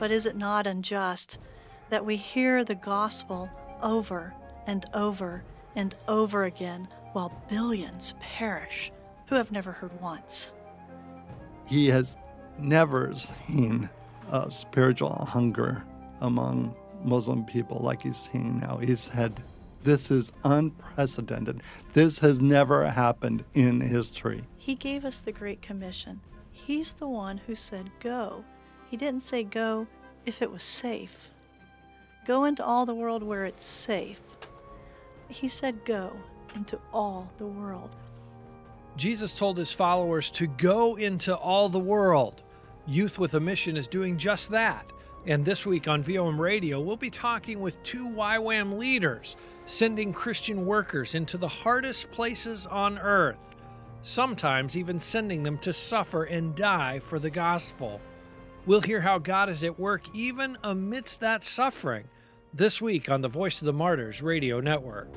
But is it not unjust that we hear the gospel over and over and over again while billions perish who have never heard once? He has never seen a spiritual hunger among Muslim people like he's seeing now. He said, This is unprecedented. This has never happened in history. He gave us the Great Commission. He's the one who said, Go. He didn't say go if it was safe. Go into all the world where it's safe. He said, Go into all the world. Jesus told his followers to go into all the world. Youth with a Mission is doing just that. And this week on VOM Radio, we'll be talking with two YWAM leaders, sending Christian workers into the hardest places on earth, sometimes even sending them to suffer and die for the gospel. We'll hear how God is at work even amidst that suffering this week on the Voice of the Martyrs Radio Network.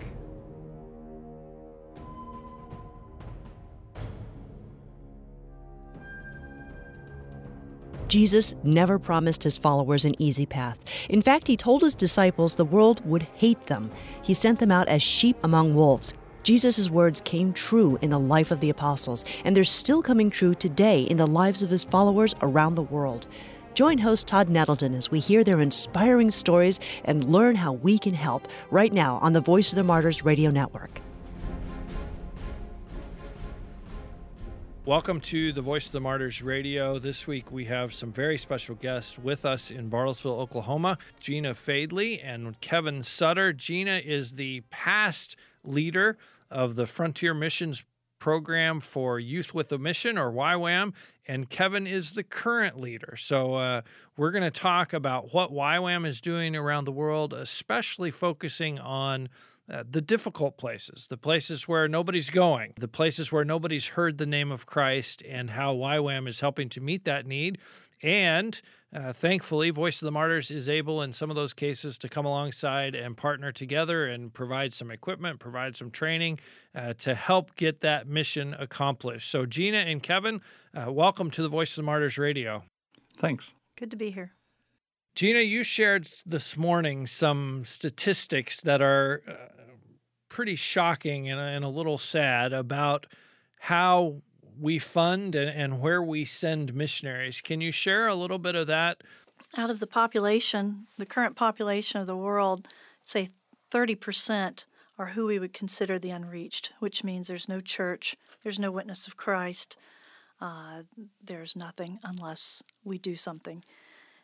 Jesus never promised his followers an easy path. In fact, he told his disciples the world would hate them. He sent them out as sheep among wolves. Jesus' words came true in the life of the apostles, and they're still coming true today in the lives of his followers around the world. Join host Todd Nettleton as we hear their inspiring stories and learn how we can help right now on the Voice of the Martyrs Radio Network. Welcome to the Voice of the Martyrs Radio. This week we have some very special guests with us in Bartlesville, Oklahoma Gina Fadley and Kevin Sutter. Gina is the past leader of the Frontier Missions program for Youth with a Mission, or YWAM, and Kevin is the current leader. So, uh, we're going to talk about what YWAM is doing around the world, especially focusing on uh, the difficult places, the places where nobody's going, the places where nobody's heard the name of Christ, and how YWAM is helping to meet that need. And uh, thankfully, Voice of the Martyrs is able, in some of those cases, to come alongside and partner together and provide some equipment, provide some training uh, to help get that mission accomplished. So, Gina and Kevin, uh, welcome to the Voice of the Martyrs Radio. Thanks. Good to be here. Gina, you shared this morning some statistics that are uh, pretty shocking and, a little sad about how we fund and, and where we send missionaries. Can you share a little bit of that? Out of the population, the current population of the world, say 30% are who we would consider the unreached, which means there's no church, there's no witness of Christ, uh, there's nothing unless we do something.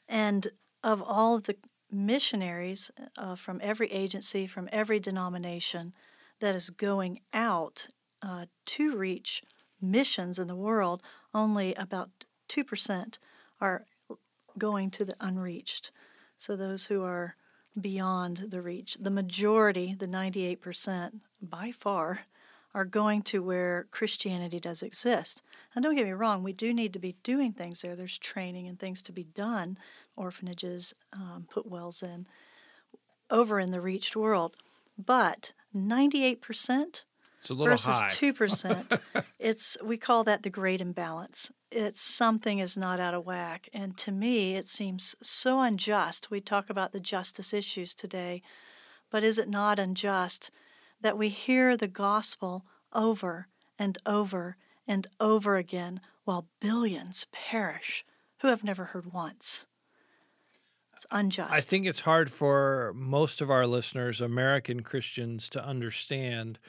And of all the missionaries uh, from every agency, from every denomination that is going out uh, to reach missions in the world, only about 2% are going to the unreached. So those who are beyond the reach. The majority, the 98% by far, are going to where Christianity does exist. And don't get me wrong, we do need to be doing things there. There's training and things to be done, orphanages, um, put wells in, over in the reached world. But 98% versus high. 2%, it's we call that the great imbalance. It's something is not out of whack. And to me, it seems so unjust. We talk about the justice issues today, but is it not unjust that we hear the gospel over and over and over again while billions perish who have never heard once? It's unjust. I think it's hard for most of our listeners, American Christians, to understand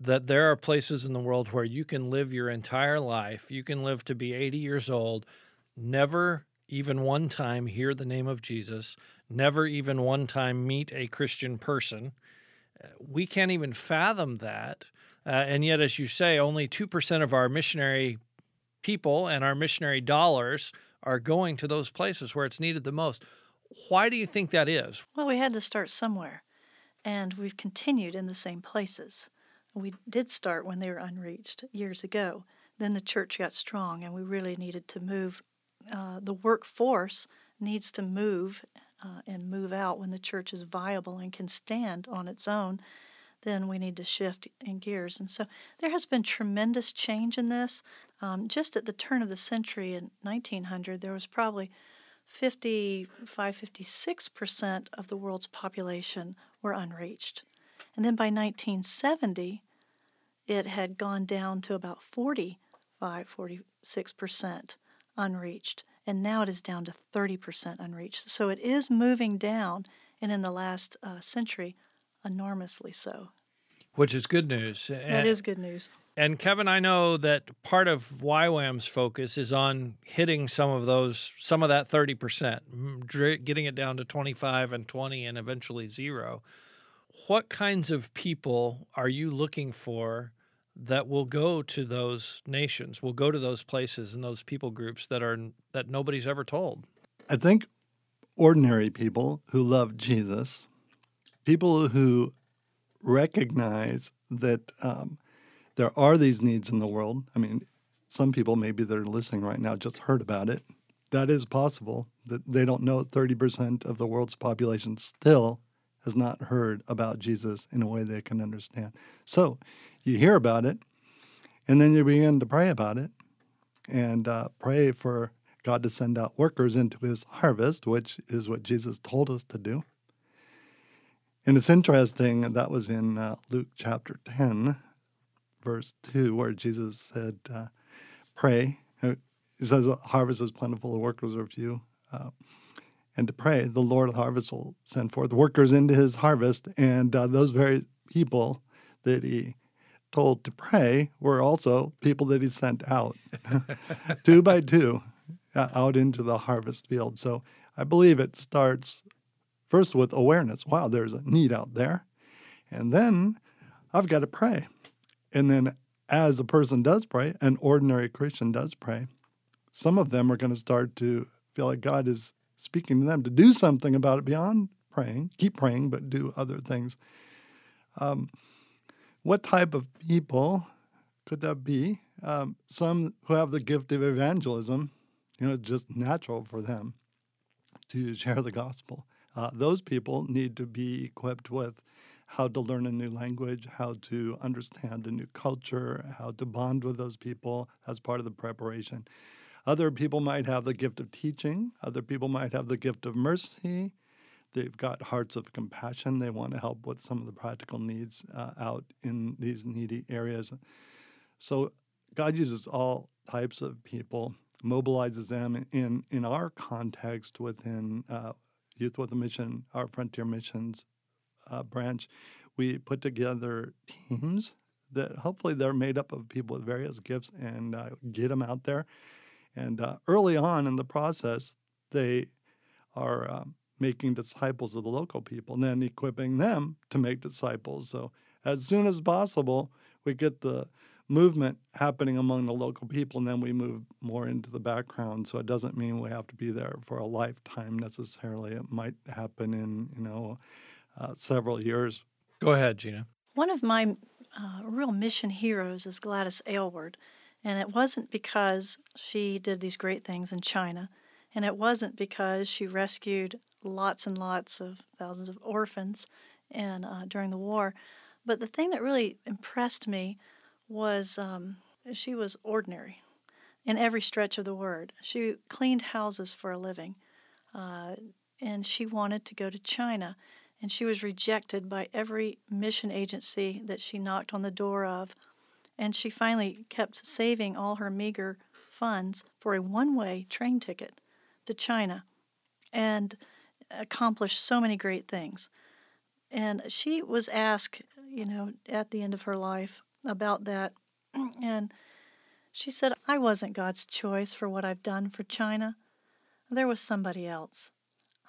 that there are places in the world where you can live your entire life, you can live to be 80 years old, never even one time hear the name of Jesus, never even one time meet a Christian person. We can't even fathom that. Uh, and yet, as you say, only 2% of our missionary people and our missionary dollars are going to those places where it's needed the most. Why do you think that is? Well, we had to start somewhere, and we've continued in the same places. We did start when they were unreached years ago. Then the church got strong, and we really needed to move. Uh, the workforce needs to move uh, and move out when the church is viable and can stand on its own. Then we need to shift in gears. And so there has been tremendous change in this. Um, just at the turn of the century in 1900, there was probably 55, 56% of the world's population were unreached. And then by 1970, it had gone down to about 45, 46% unreached. And now it is down to 30% unreached. So it is moving down, and in the last uh, century, enormously so. Which is good news. That is good news. And Kevin, I know that part of YWAM's focus is on hitting some of those, some of that 30%, getting it down to 25 and 20 and eventually zero. What kinds of people are you looking for that will go to those nations, will go to those places and those people groups that are that nobody's ever told? I think ordinary people who love Jesus, people who recognize that um, there are these needs in the world. I mean, some people maybe that are listening right now just heard about it. That is possible. That they don't know 30% of the world's population still has not heard about Jesus in a way they can understand. So you hear about it, and then you begin to pray about it and uh, pray for God to send out workers into his harvest, which is what Jesus told us to do. And it's interesting, that was in uh, Luke chapter 10, verse 2, where Jesus said, uh, Pray. Uh, he says, Harvest is plentiful, the workers are few. And to pray, the Lord of harvest will send forth workers into his harvest. And uh, those very people that he told to pray were also people that he sent out, two by two, uh, out into the harvest field. So I believe it starts first with awareness wow, there's a need out there. And then I've got to pray. And then as a person does pray, an ordinary Christian does pray, some of them are going to start to feel like God is speaking to them to do something about it beyond praying. Keep praying, but do other things. Um, what type of people could that be? Um, some who have the gift of evangelism, you know, just natural for them to share the gospel. Uh, those people need to be equipped with how to learn a new language, how to understand a new culture, how to bond with those people as part of the preparation. Other people might have the gift of teaching, other people might have the gift of mercy. They've got hearts of compassion. They want to help with some of the practical needs uh, out in these needy areas. So God uses all types of people, mobilizes them in, in our context within uh, Youth with a Mission, our Frontier Missions uh, branch, we put together teams that hopefully they're made up of people with various gifts and uh, get them out there. And uh, early on in the process, they are um, making disciples of the local people and then equipping them to make disciples. So as soon as possible, we get the movement happening among the local people and then we move more into the background. So it doesn't mean we have to be there for a lifetime necessarily. It might happen in, you know, uh, several years. Go ahead, Gina. One of my uh, real mission heroes is Gladys Aylward. And it wasn't because she did these great things in China, and it wasn't because she rescued lots and lots of thousands of orphans and uh, during the war. But the thing that really impressed me was um, she was ordinary in every stretch of the word. She cleaned houses for a living, uh, and she wanted to go to China and she was rejected by every mission agency that she knocked on the door of. And she finally kept saving all her meager funds for a one way train ticket to China and accomplished so many great things. And she was asked, you know, at the end of her life about that. And she said, I wasn't God's choice for what I've done for China. There was somebody else.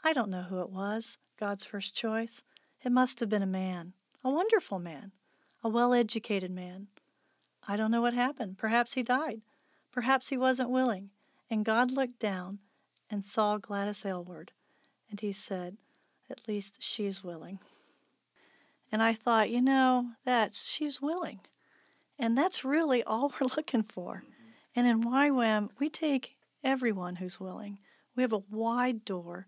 I don't know who it was. God's first choice? It must have been a man, a wonderful man, a well educated man. I don't know what happened. Perhaps he died. Perhaps he wasn't willing. And God looked down and saw Gladys Aylward, and he said, At least she's willing. And I thought, you know, that's she's willing. And that's really all we're looking for. And in YWAM, we take everyone who's willing. We have a wide door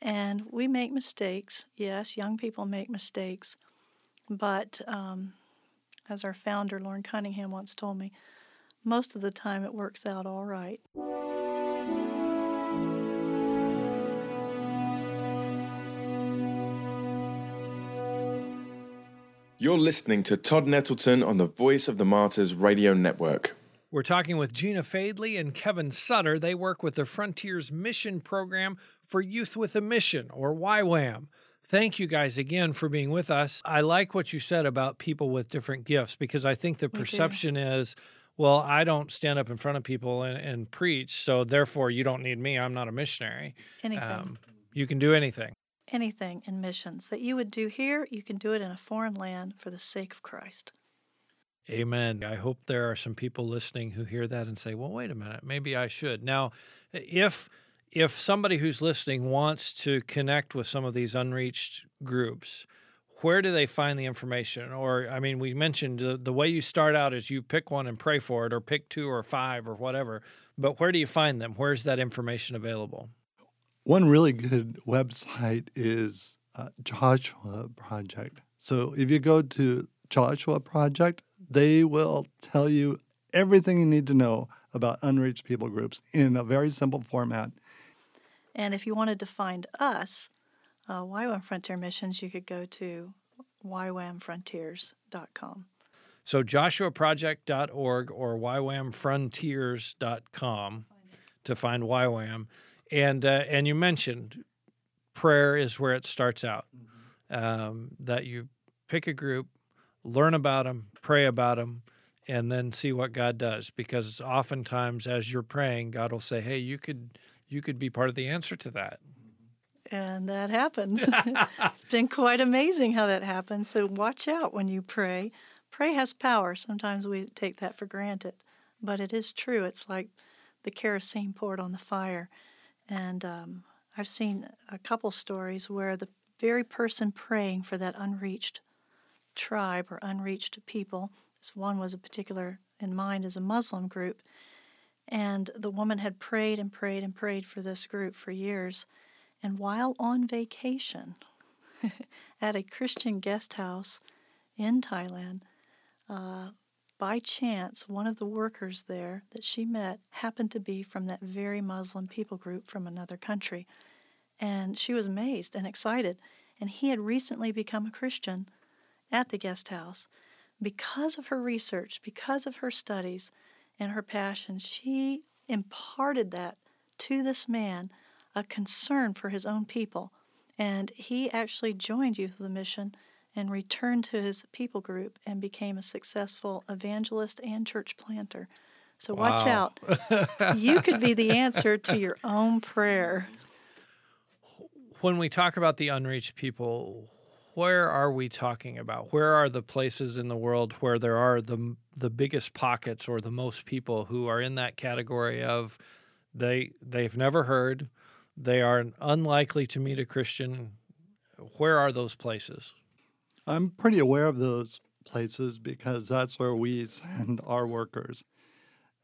and we make mistakes. Yes, young people make mistakes. But um, as our founder, Loren Cunningham, once told me, most of the time it works out all right. You're listening to Todd Nettleton on the Voice of the Martyrs Radio Network. We're talking with Gina Fadley and Kevin Sutter. They work with the Frontiers Mission Program for Youth with a Mission, or YWAM. Thank you guys again for being with us. I like what you said about people with different gifts because I think the do. perception is, well, I don't stand up in front of people and, and preach, so therefore you don't need me. I'm not a missionary. Anything. Um, you can do anything. anything in missions that you would do here, you can do it in a foreign land for the sake of Christ. Amen. I hope there are some people listening who hear that and say, "Well, wait a minute, maybe I should." Now, if if somebody who's listening wants to connect with some of these unreached groups, where do they find the information? Or, I mean, we mentioned the, the way you start out is you pick one and pray for it, or pick two or five or whatever. But where do you find them? Where's that information available? One really good website is uh, Joshua Project. So if you go to Joshua Project, they will tell you everything you need to know about unreached people groups in a very simple format. And if you wanted to find us, uh, YWAM Frontier Missions, you could go to ywamfrontiers.com. So joshuaproject.org or ywamfrontiers.com to find YWAM. And uh, and you mentioned prayer is where it starts out. Um, that you pick a group, learn about them, pray about them, and then see what God does. Because oftentimes, as you're praying, God will say, "Hey, you could you could be part of the answer to that." And that happens. it's been quite amazing how that happens. So watch out when you pray. Pray has power. Sometimes we take that for granted, but it is true. It's like the kerosene poured on the fire. And um, I've seen a couple stories where the very person praying for that unreached tribe or unreached people, this one was a particular in mind as a Muslim group, and the woman had prayed and prayed and prayed for this group for years. And while on vacation at a Christian guest house in Thailand, uh, by chance, one of the workers there that she met happened to be from that very Muslim people group from another country. And she was amazed and excited. And he had recently become a Christian at the guest house. Because of her research, because of her studies and her passion, she imparted that to this man a concern for his own people. And he actually joined Youth of the Mission and returned to his people group and became a successful evangelist and church planter. So watch out. you could be the answer to your own prayer. when we talk about the unreached people, where are we talking about? Where are the places in the world where there are the the biggest pockets or the most people who are in that category of they they've never heard, they are unlikely to meet a Christian. Where are those places? I'm pretty aware of those places because that's where we send our workers.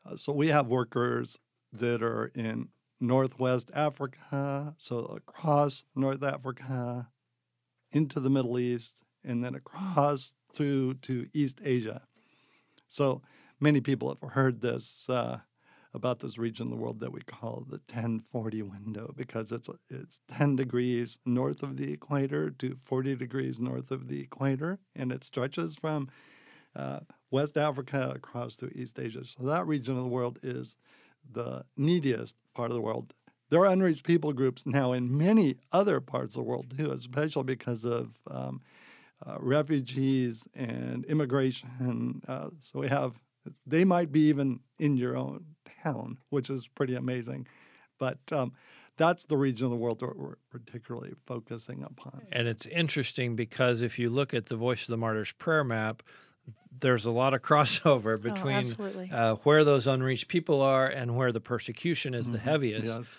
Uh, so we have workers that are in Northwest Africa, so across North Africa, into the Middle East, and then across through to East Asia. So many people have heard this uh, about this region of the world that we call the 1040 window because it's it's 10 degrees north of the equator to 40 degrees north of the equator, and it stretches from uh, West Africa across to East Asia. So that region of the world is the neediest part of the world. There are unreached people groups now in many other parts of the world too, especially because of um, uh, refugees and immigration. Uh, so we have, they might be even in your own town, which is pretty amazing. But um, that's the region of the world that we're particularly focusing upon. And it's interesting because if you look at the Voice of the Martyrs prayer map, there's a lot of crossover between absolutely. uh, where those unreached people are and where the persecution is the heaviest. Yes.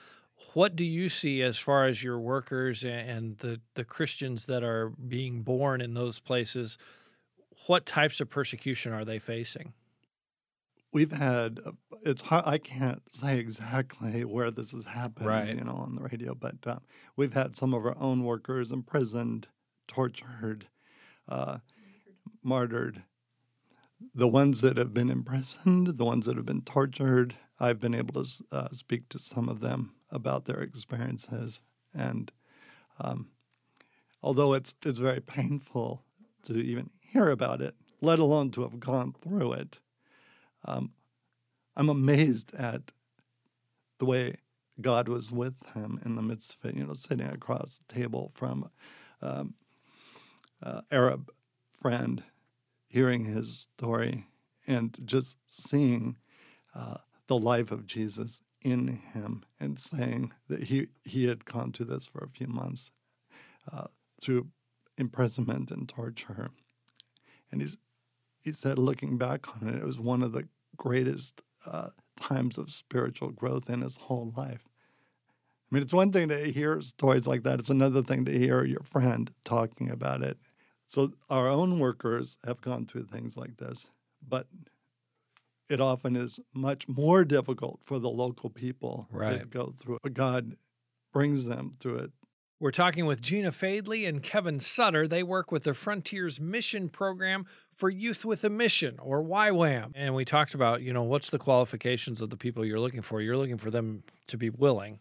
What do you see as far as your workers and the, the Christians that are being born in those places? What types of persecution are they facing? we've had uh, it's hard i can't say exactly where this has happened Right. you know on the radio but uh, we've had some of our own workers imprisoned tortured uh, martyred the ones that have been imprisoned the ones that have been tortured i've been able to uh, speak to some of them about their experiences and um, although it's it's very painful to even hear about it, let alone to have gone through it. Um, I'm amazed at the way God was with him in the midst of it, you know, sitting across the table from um, uh, Arab friend, hearing his story, and just seeing uh, the life of Jesus in him, and saying that he he had gone through this for a few months uh, through imprisonment and torture, and he's he said, looking back on it, it was one of the greatest uh, times of spiritual growth in his whole life. I mean, it's one thing to hear stories like that. It's another thing to hear your friend talking about it. So our own workers have gone through things like this, but it often is much more difficult for the local people Right. to go through it. But God brings them through it. We're talking with Gina Fadley and Kevin Sutter. They work with the Frontiers Mission Program for Youth with a Mission, or YWAM. And we talked about, you know, what's the qualifications of the people you're looking for? You're looking for them to be willing.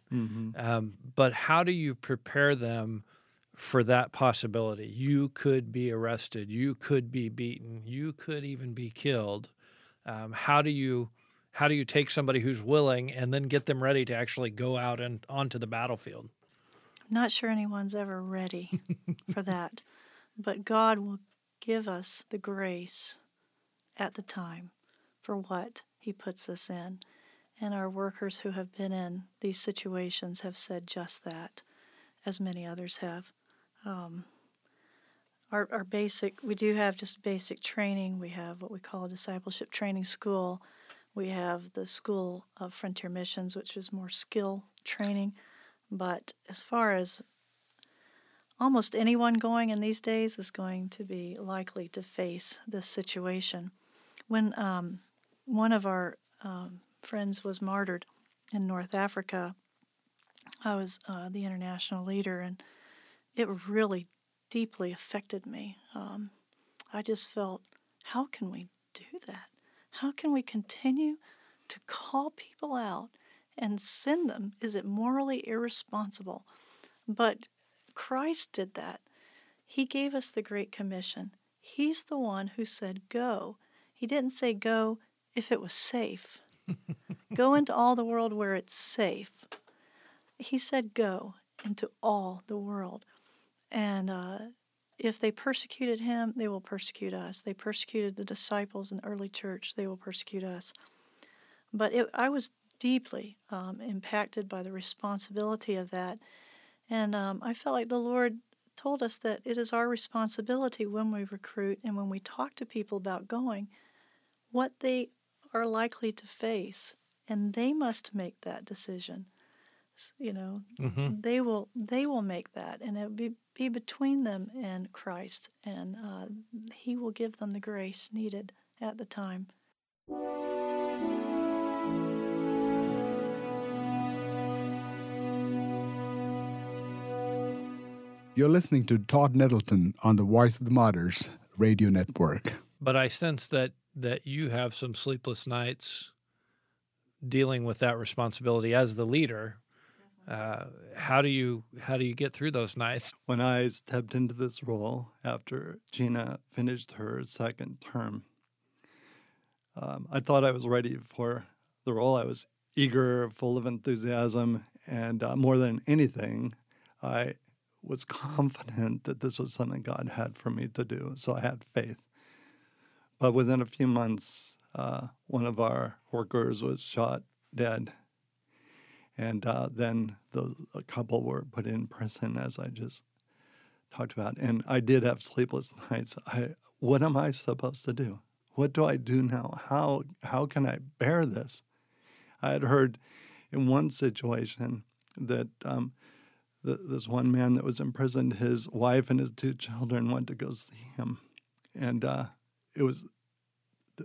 Um, but how do you prepare them for that possibility? You could be arrested, you could be beaten, you could even be killed. Um, how do you how do you take somebody who's willing and then get them ready to actually go out and onto the battlefield? I'm not sure anyone's ever ready for that, but God will give us the grace at the time for what He puts us in. And our workers who have been in these situations have said just that, as many others have. Um, our, our basic, we do have just basic training. We have what we call a discipleship training school. We have the School of Frontier Missions, which is more skill training. But as far as almost anyone going in these days is going to be likely to face this situation. When um, one of our um, friends was martyred in North Africa, I was uh, the international leader, and it really deeply affected me. Um, I just felt, how can we do that? How can we continue to call people out and send them? Is it morally irresponsible? But Christ did that. He gave us the Great Commission. He's the one who said, Go. He didn't say go if it was safe. go into all the world where it's safe. He said, Go into all the world. And uh, if they persecuted him, they will persecute us. They persecuted the disciples in the early church, they will persecute us. But it, I was deeply um, impacted by the responsibility of that. And um, I felt like the Lord told us that it is our responsibility when we recruit and when we talk to people about going, what they are likely to face. And they must make that decision. S- You know, they will they will make that, and it will be, be between them and Christ, and uh, He will give them the grace needed at the time. You're listening to Todd Nettleton on the Voice of the Martyrs radio network. but I sense that that you have some sleepless nights dealing with that responsibility as the leader. Uh, how do you how do you get through those nights? When I stepped into this role after Gina finished her second term, um, I thought I was ready for the role. I was eager, full of enthusiasm, and uh, more than anything, I was confident that this was something God had for me to do. So I had faith. But within a few months, uh, one of our workers was shot dead. And uh, then those, a couple were put in prison, as I just talked about. And I did have sleepless nights. I, what am I supposed to do? What do I do now? How, how can I bear this? I had heard in one situation that um, th- this one man that was imprisoned, his wife and his two children went to go see him. And uh, it was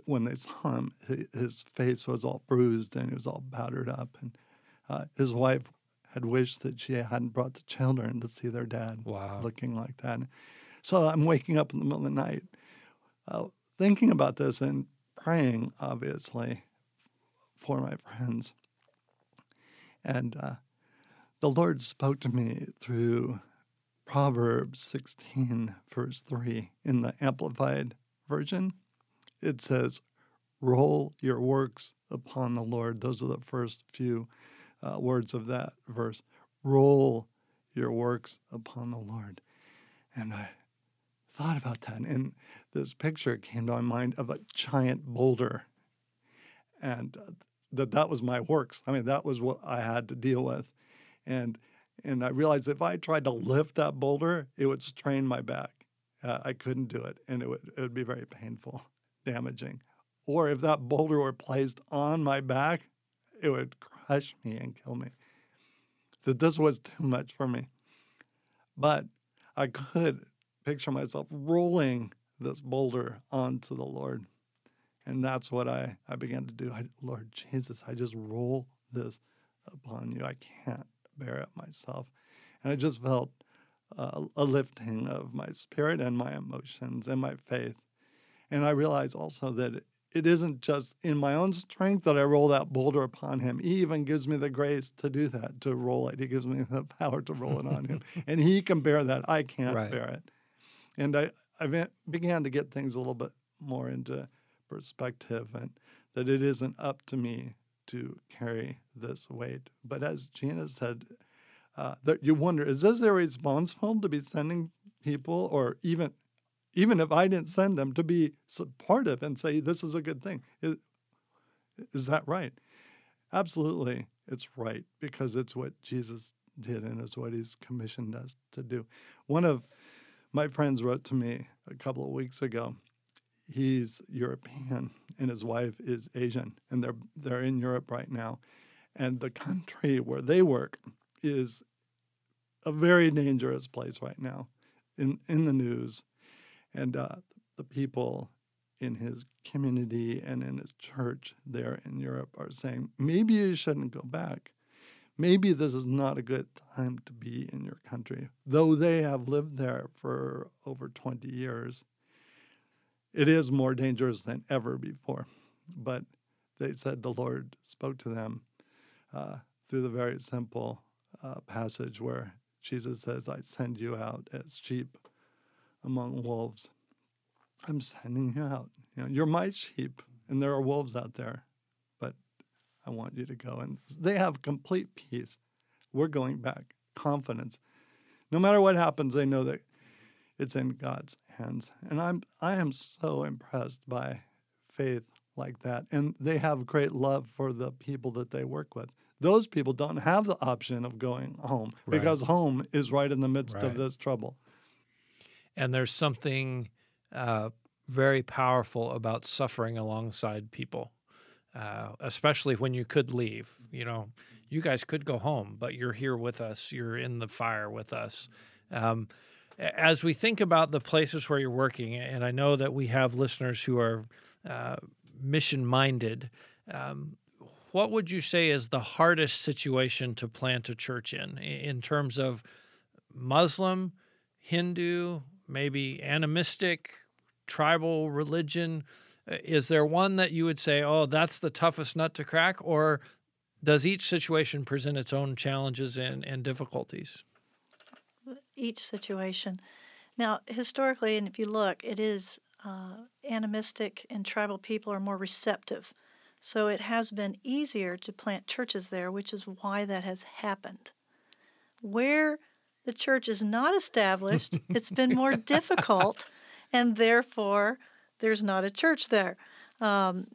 when they saw him, his face was all bruised and he was all battered up. And uh, his wife had wished that she hadn't brought the children to see their dad Wow. looking like that. So I'm waking up in the middle of the night, uh, thinking about this and praying, obviously, for my friends. And uh, the Lord spoke to me through Proverbs 16, verse 3 in the Amplified Version. It says, Roll your works upon the Lord. Those are the first few uh, words of that verse. Roll your works upon the Lord. And I thought about that, and this picture came to my mind of a giant boulder. And uh, that that was my works. I mean, that was what I had to deal with. And and I realized if I tried to lift that boulder, it would strain my back. Uh, I couldn't do it, and it would it would be very painful, damaging. Or if that boulder were placed on my back, it would crush me and kill me. That this was too much for me. But I could picture myself rolling this boulder onto the Lord. And that's what I, I began to do. I, Lord Jesus, I just roll this upon you. I can't bear it myself. And I just felt uh, a lifting of my spirit and my emotions and my faith. And I realized also that it isn't just in my own strength that I roll that boulder upon him. He even gives me the grace to do that, to roll it. He gives me the power to roll it on him. And he can bear that. I can't Right. bear it. And I, I began to get things a little bit more into perspective and that it isn't up to me to carry this weight. But as Gina said, uh, that you wonder, is this irresponsible to be sending people or even even if I didn't send them to be supportive and say this is a good thing? Is, is that right? Absolutely, it's right because it's what Jesus did and it's what he's commissioned us to do. One of my friends wrote to me a couple of weeks ago. He's European and his wife is Asian, and they're they're in Europe right now. And the country where they work is a very dangerous place right now in, in the news. And uh, the people in his community and in his church there in Europe are saying, maybe you shouldn't go back. Maybe this is not a good time to be in your country. Though they have lived there for over 20 years, it is more dangerous than ever before. But they said the Lord spoke to them uh, through the very simple uh, passage where Jesus says, I send you out as sheep among wolves. I'm sending you out. You know, you're my sheep, and there are wolves out there, but I want you to go. And they have complete peace. We're going back, confidence. No matter what happens, they know that it's in God's hands. And I'm I am so impressed by faith like that. And they have great love for the people that they work with. Those people don't have the option of going home Right. because home is right in the midst Right. of this trouble. And there's something uh, very powerful about suffering alongside people, uh, especially when you could leave. You know, you guys could go home, but you're here with us. You're in the fire with us. Um, as we think about the places where you're working, and I know that we have listeners who are uh, mission minded. Um, what would you say is the hardest situation to plant a church in, in terms of Muslim, Hindu, maybe animistic, tribal religion? Uh, Is there one that you would say, oh, that's the toughest nut to crack? Or does each situation present its own challenges and, and difficulties? each situation. Now, historically, and if you look, it is uh, animistic and tribal people are more receptive. So it has been easier to plant churches there, which is why that has happened. Where the church is not established, it's been more difficult, and therefore there's not a church there. Um,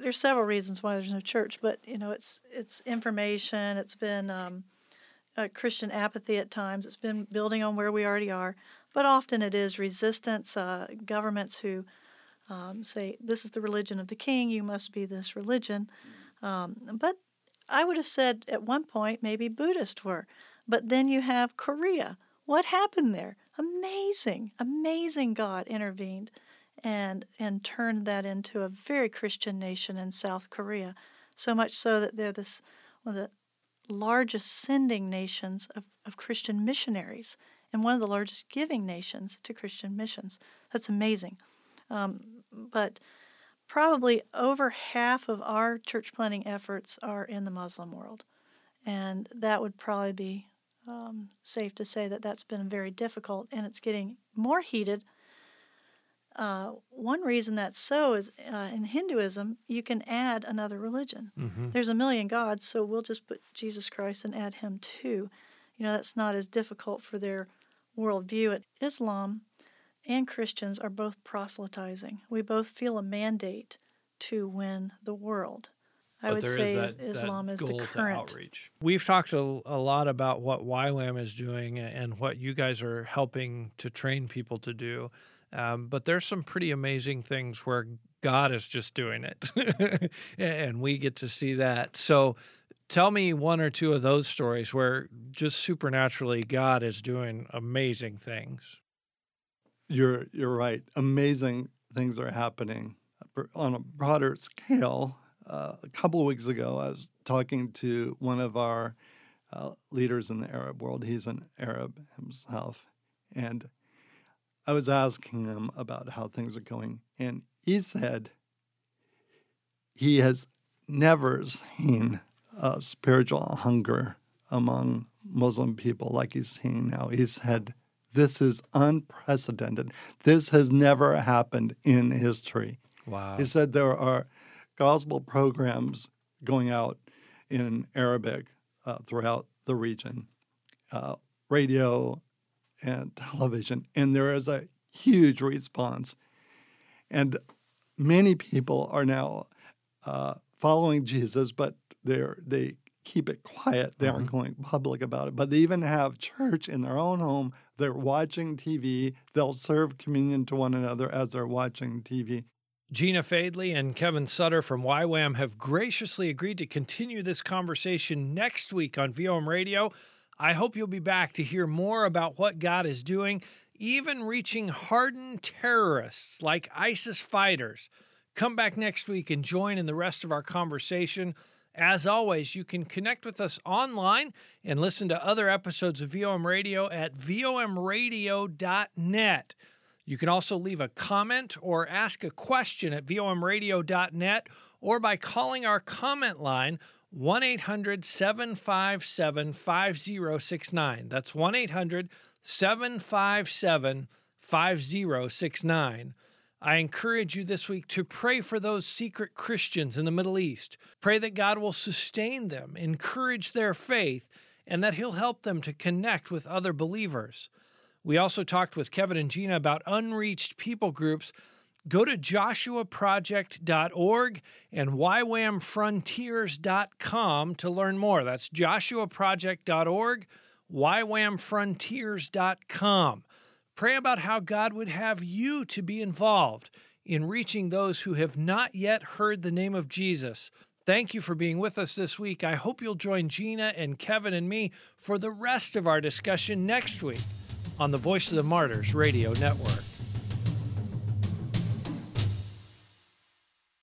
there's several reasons why there's no church, but you know, it's it's information. It's been um, Christian apathy at times. It's been building on where we already are, but often it is resistance. Uh, governments who um, say, This is the religion of the king, you must be this religion. Um, but I would have said at one point maybe Buddhists were. But then you have Korea. What happened there? Amazing, amazing God intervened and and turned that into a very Christian nation in South Korea. So much so that they're this one of the largest sending nations of, of Christian missionaries and one of the largest giving nations to Christian missions. That's amazing. Um, but probably over half of our church planting efforts are in the Muslim world. And that would probably be um, safe to say that that's been very difficult and it's getting more heated. Uh, one reason that's so is uh, in Hinduism, you can add another religion. Mm-hmm. There's a million gods, so we'll just put Jesus Christ and add him too. You know, that's not as difficult for their worldview. Islam and Christians are both proselytizing. We both feel a mandate to win the world. I would there is say that- Islam that is the goal to current. outreach. We've talked a, a lot about what YWAM is doing and what you guys are helping to train people to do. Um, but there's some pretty amazing things where God is just doing it, and we get to see that. So, tell me one or two of those stories where just supernaturally God is doing amazing things. You're you're right. Amazing things are happening on a broader scale. Uh, a couple of weeks ago, I was talking to one of our uh, leaders in the Arab world. He's an Arab himself, and I was asking him about how things are going, and he said he has never seen a spiritual hunger among Muslim people like he's seeing now. He said, This is unprecedented. This has never happened in history. Wow. He said there are gospel programs going out in Arabic uh, throughout the region, uh, radio and television, and there is a huge response. And many people are now uh, following Jesus, but they're they keep it quiet. They aren't going public about it. But they even have church in their own home. They're watching TV. They'll serve communion to one another as they're watching TV. Gina Fadley and Kevin Sutter from YWAM have graciously agreed to continue this conversation next week on VOM Radio. I hope you'll be back to hear more about what God is doing, even reaching hardened terrorists like ISIS fighters. Come back next week and join in the rest of our conversation. As always, you can connect with us online and listen to other episodes of VOM Radio at vomradio.net. You can also leave a comment or ask a question at vomradio.net or by calling our comment line 1 800 757 5069. That's 1 800 757 5069. I encourage you this week to pray for those secret Christians in the Middle East. Pray that God will sustain them, encourage their faith, and that He'll help them to connect with other believers. We also talked with Kevin and Gina about unreached people groups. Go to joshuaproject.org and ywamfrontiers.com to learn more. That's joshuaproject.org, ywamfrontiers.com. Pray about how God would have you to be involved in reaching those who have not yet heard the name of Jesus. Thank you for being with us this week. I hope you'll join Gina and Kevin and me for the rest of our discussion next week on the Voice of the Martyrs Radio Network.